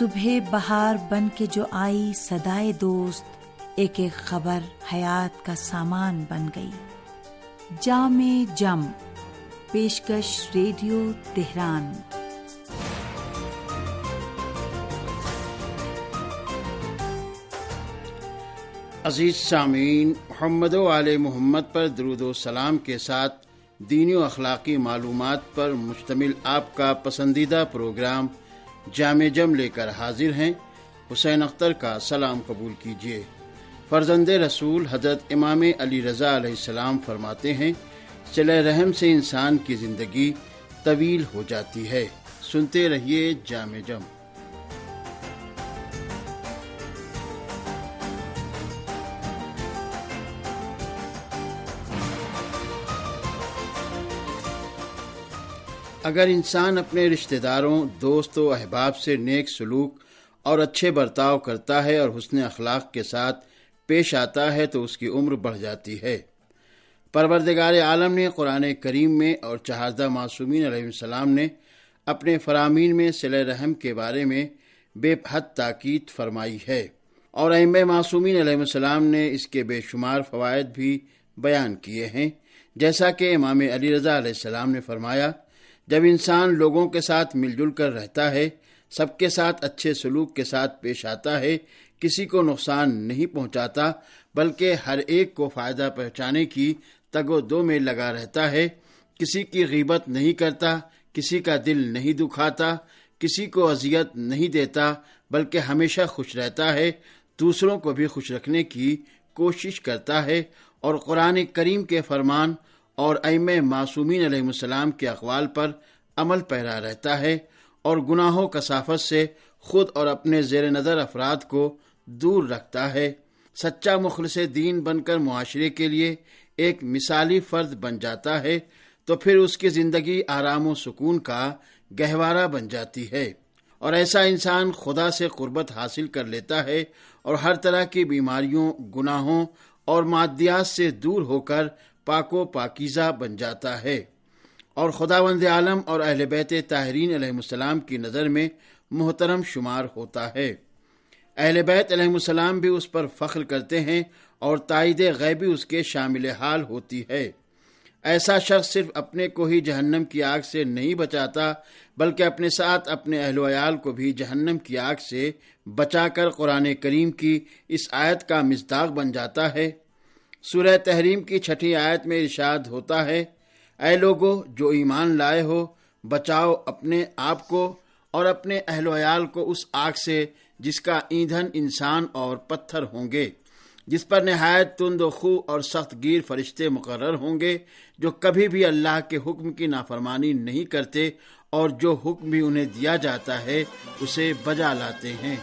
صبح بہار بن کے جو آئی سدائے دوست، ایک ایک خبر حیات کا سامان بن گئی۔ جام جم، پیشکش ریڈیو تہران۔ عزیز سامعین، محمد و علیہ محمد پر درود و سلام کے ساتھ دینی و اخلاقی معلومات پر مشتمل آپ کا پسندیدہ پروگرام جامع جم لے کر حاضر ہیں، حسین اختر کا سلام قبول کیجیے فرزند رسول حضرت امام علی رضا علیہ السلام فرماتے ہیں، چلے رحم سے انسان کی زندگی طویل ہو جاتی ہے۔ سنتے رہیے جامع جم۔ اگر انسان اپنے رشتہ داروں دوستوں احباب سے نیک سلوک اور اچھے برتاؤ کرتا ہے اور حسن اخلاق کے ساتھ پیش آتا ہے تو اس کی عمر بڑھ جاتی ہے۔ پروردگار عالم نے قرآن کریم میں اور چہاردہ معصومین علیہ السلام نے اپنے فرامین میں صلی رحم کے بارے میں بے حد تاکید فرمائی ہے۔ اور ام معصومین علیہ السلام نے اس کے بے شمار فوائد بھی بیان کیے ہیں۔ جیسا کہ امام علی رضا علیہ السلام نے فرمایا جب انسان لوگوں کے ساتھ مل جل کر رہتا ہے، سب کے ساتھ اچھے سلوک کے ساتھ پیش آتا ہے، کسی کو نقصان نہیں پہنچاتا، بلکہ ہر ایک کو فائدہ پہنچانے کی تگ و دو میں لگا رہتا ہے۔ کسی کی غیبت نہیں کرتا، کسی کا دل نہیں دکھاتا، کسی کو اذیت نہیں دیتا، بلکہ ہمیشہ خوش رہتا ہے۔ دوسروں کو بھی خوش رکھنے کی کوشش کرتا ہے اور قرآن کریم کے فرمان اور ام معصومین علیہ السلام کے اقوال پر عمل پیرا رہتا ہے اور گناہوں کثافت سے خود اور اپنے زیر نظر افراد کو دور رکھتا ہے۔ سچا مخلص دین بن کر معاشرے کے لیے ایک مثالی فرد بن جاتا ہے تو پھر اس کی زندگی آرام و سکون کا گہوارہ بن جاتی ہے۔ اور ایسا انسان خدا سے قربت حاصل کر لیتا ہے اور ہر طرح کی بیماریوں، گناہوں اور مادیات سے دور ہو کر پاک و پاکیزہ بن جاتا ہے۔ اور خدا وند عالم اور اہل بیت طاہرین علیہ السلام کی نظر میں محترم شمار ہوتا ہے۔ اہل بیت علیہ السلام بھی اس پر فخر کرتے ہیں اور تائید غیبی اس کے شامل حال ہوتی ہے۔ ایسا شخص صرف اپنے کو ہی جہنم کی آگ سے نہیں بچاتا، بلکہ اپنے ساتھ اپنے اہل ویال کو بھی جہنم کی آگ سے بچا کر قرآن کریم کی اس آیت کا مزداق بن جاتا ہے۔ سورہ تحریم کی چھٹی آیت میں ارشاد ہوتا ہے، اے لوگو، جو ایمان لائے ہو، بچاؤ اپنے آپ کو اور اپنے اہل ویال کو اس آگ سے جس کا ایندھن انسان اور پتھر ہوں گے، جس پر نہایت تند و خو اور سخت گیر فرشتے مقرر ہوں گے، جو کبھی بھی اللہ کے حکم کی نافرمانی نہیں کرتے اور جو حکم بھی انہیں دیا جاتا ہے، اسے بجا لاتے ہیں۔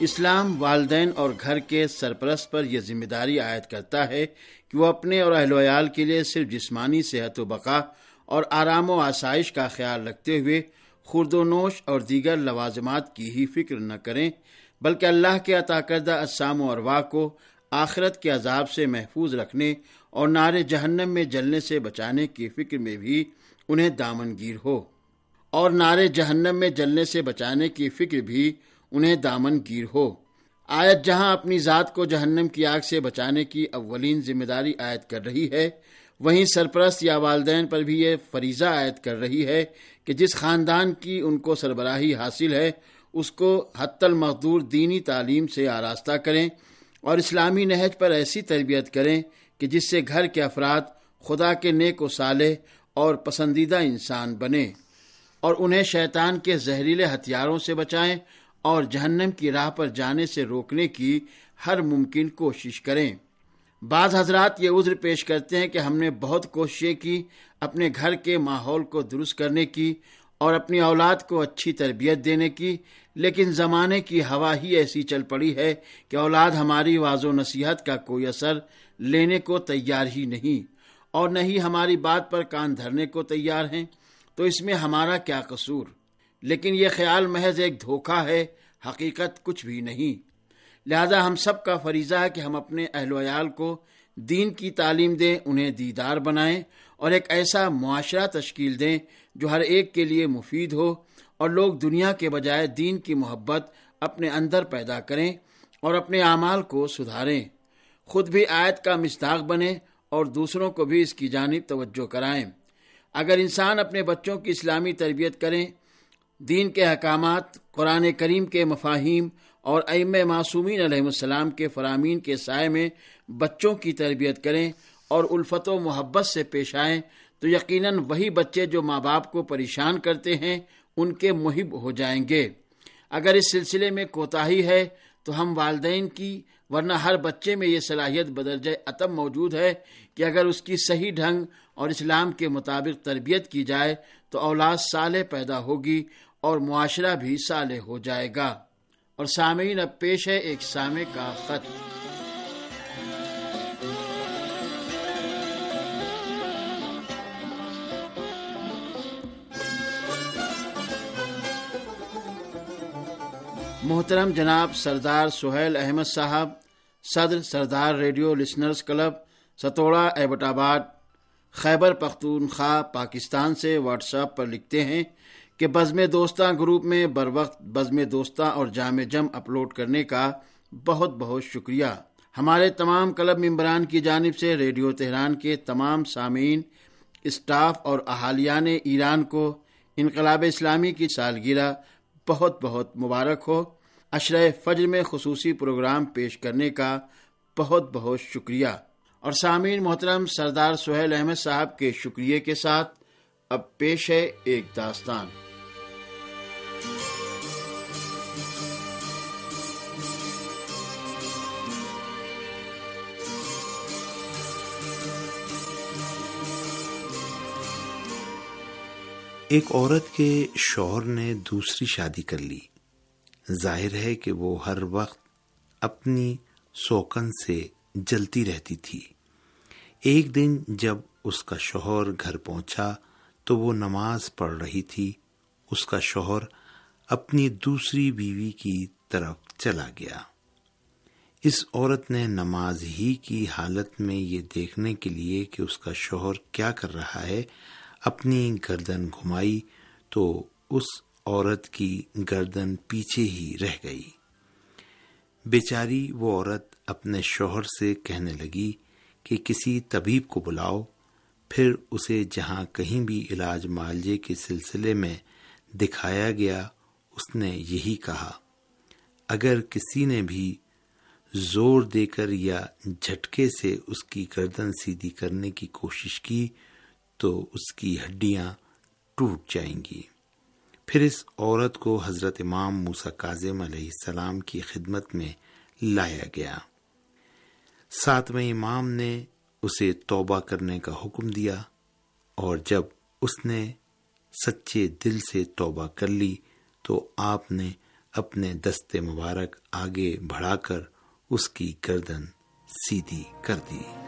اسلام والدین اور گھر کے سرپرست پر یہ ذمہ داری عائد کرتا ہے کہ وہ اپنے اور اہل ویال کے لیے صرف جسمانی صحت و بقا اور آرام و آسائش کا خیال رکھتے ہوئے خرد و نوش اور دیگر لوازمات کی ہی فکر نہ کریں، بلکہ اللہ کے عطا کردہ اسام و اروا کو آخرت کے عذاب سے محفوظ رکھنے اور نار جہنم میں جلنے سے بچانے کی فکر میں بھی انہیں دامن گیر ہو۔ اور نار جہنم میں جلنے سے بچانے کی فکر بھی انہیں دامن گیر ہو۔ آیت جہاں اپنی ذات کو جہنم کی آگ سے بچانے کی اولین ذمہ داری عائد کر رہی ہے، وہیں سرپرست یا والدین پر بھی یہ فریضہ عائد کر رہی ہے کہ جس خاندان کی ان کو سربراہی حاصل ہے، اس کو حت المقدور دینی تعلیم سے آراستہ کریں اور اسلامی نہج پر ایسی تربیت کریں کہ جس سے گھر کے افراد، خدا کے نیک و صالح اور پسندیدہ انسان بنے اور انہیں شیطان کے زہریلے ہتھیاروں سے بچائیں اور جہنم کی راہ پر جانے سے روکنے کی ہر ممکن کوشش کریں۔ بعض حضرات یہ عذر پیش کرتے ہیں کہ ہم نے بہت کوششیں کی اپنے گھر کے ماحول کو درست کرنے کی اور اپنی اولاد کو اچھی تربیت دینے کی، لیکن زمانے کی ہوا ہی ایسی چل پڑی ہے کہ اولاد ہماری واض و نصیحت کا کوئی اثر لینے کو تیار ہی نہیں اور نہ ہی ہماری بات پر کان دھرنے کو تیار ہیں۔ تو اس میں ہمارا کیا قصور؟ لیکن یہ خیال محض ایک دھوکہ ہے، حقیقت کچھ بھی نہیں۔ لہذا ہم سب کا فریضہ ہے کہ ہم اپنے اہل ویال کو دین کی تعلیم دیں، انہیں دیدار بنائیں اور ایک ایسا معاشرہ تشکیل دیں جو ہر ایک کے لیے مفید ہو اور لوگ دنیا کے بجائے دین کی محبت اپنے اندر پیدا کریں اور اپنے اعمال کو سدھاریں۔ خود بھی آیت کا مستاق بنے اور دوسروں کو بھی اس کی جانب توجہ کرائیں۔ اگر انسان اپنے بچوں کی اسلامی تربیت کریں دین کے احکامات، قرآن کریم کے مفاہیم اور ام معصومین علیہ السلام کے فرامین کے سائے میں بچوں کی تربیت کریں اور الفت و محبت سے پیش آئیں تو یقیناً وہی بچے جو ماں باپ کو پریشان کرتے ہیں، ان کے محب ہو جائیں گے۔ اگر اس سلسلے میں کوتاہی ہے تو ہم والدین کی، ورنہ ہر بچے میں یہ صلاحیت بدرجہ عتم موجود ہے کہ اگر اس کی صحیح ڈھنگ اور اسلام کے مطابق تربیت کی جائے تو اولاد صالح پیدا ہوگی اور معاشرہ بھی صالح ہو جائے گا۔ اور سامعین، اب پیش ہے ایک سامع کا خط۔ محترم جناب سردار سہیل احمد صاحب، صدر Sardar radio listeners club, ستوڑا، Abbottabad, Khyber Pakhtunkhwa, Pakistan سے واٹس ایپ پر لکھتے ہیں کہ بزم دوستہ گروپ میں بر وقت بزم دوستہ اور جامع جم اپلوڈ کرنے کا بہت بہت شکریہ۔ ہمارے تمام کلب ممبران کی جانب سے ریڈیو تہران کے تمام سامعین، اسٹاف اور احالیان ایران کو انقلاب اسلامی کی سالگرہ بہت بہت مبارک ہو۔ اشرۂ فجر میں خصوصی پروگرام پیش کرنے کا بہت بہت شکریہ۔ اور سامعین محترم سردار سہیل احمد صاحب کے شکریہ کے ساتھ اب پیش ہے ایک داستان۔ ایک عورت کے شوہر نے دوسری شادی کر لی۔ ظاہر ہے کہ وہ ہر وقت اپنی سوکن سے جلتی رہتی تھی۔ ایک دن جب اس کا شوہر گھر پہنچا تو وہ نماز پڑھ رہی تھی۔ اس کا شوہر اپنی دوسری بیوی کی طرف چلا گیا۔ اس عورت نے نماز ہی کی حالت میں یہ دیکھنے کے لیے کہ اس کا شوہر کیا کر رہا ہے۔ اپنی گردن گھمائی تو اس عورت کی گردن پیچھے ہی رہ گئی۔ بیچاری وہ عورت اپنے شوہر سے کہنے لگی کہ کسی طبیب کو بلاؤ، پھر اسے جہاں کہیں بھی علاج معالجے کے سلسلے میں دکھایا گیا، اس نے یہی کہا، اگر کسی نے بھی زور دے کر یا جھٹکے سے اس کی گردن سیدھی کرنے کی کوشش کی تو اس کی ہڈیاں ٹوٹ جائیں گی۔ پھر اس عورت کو حضرت امام موسا کاظم علیہ السلام کی خدمت میں لایا گیا۔ ساتویں امام نے اسے توبہ کرنے کا حکم دیا اور جب اس نے سچے دل سے توبہ کر لی تو آپ نے اپنے دستے مبارک آگے بڑھا کر اس کی گردن سیدھی کر دی۔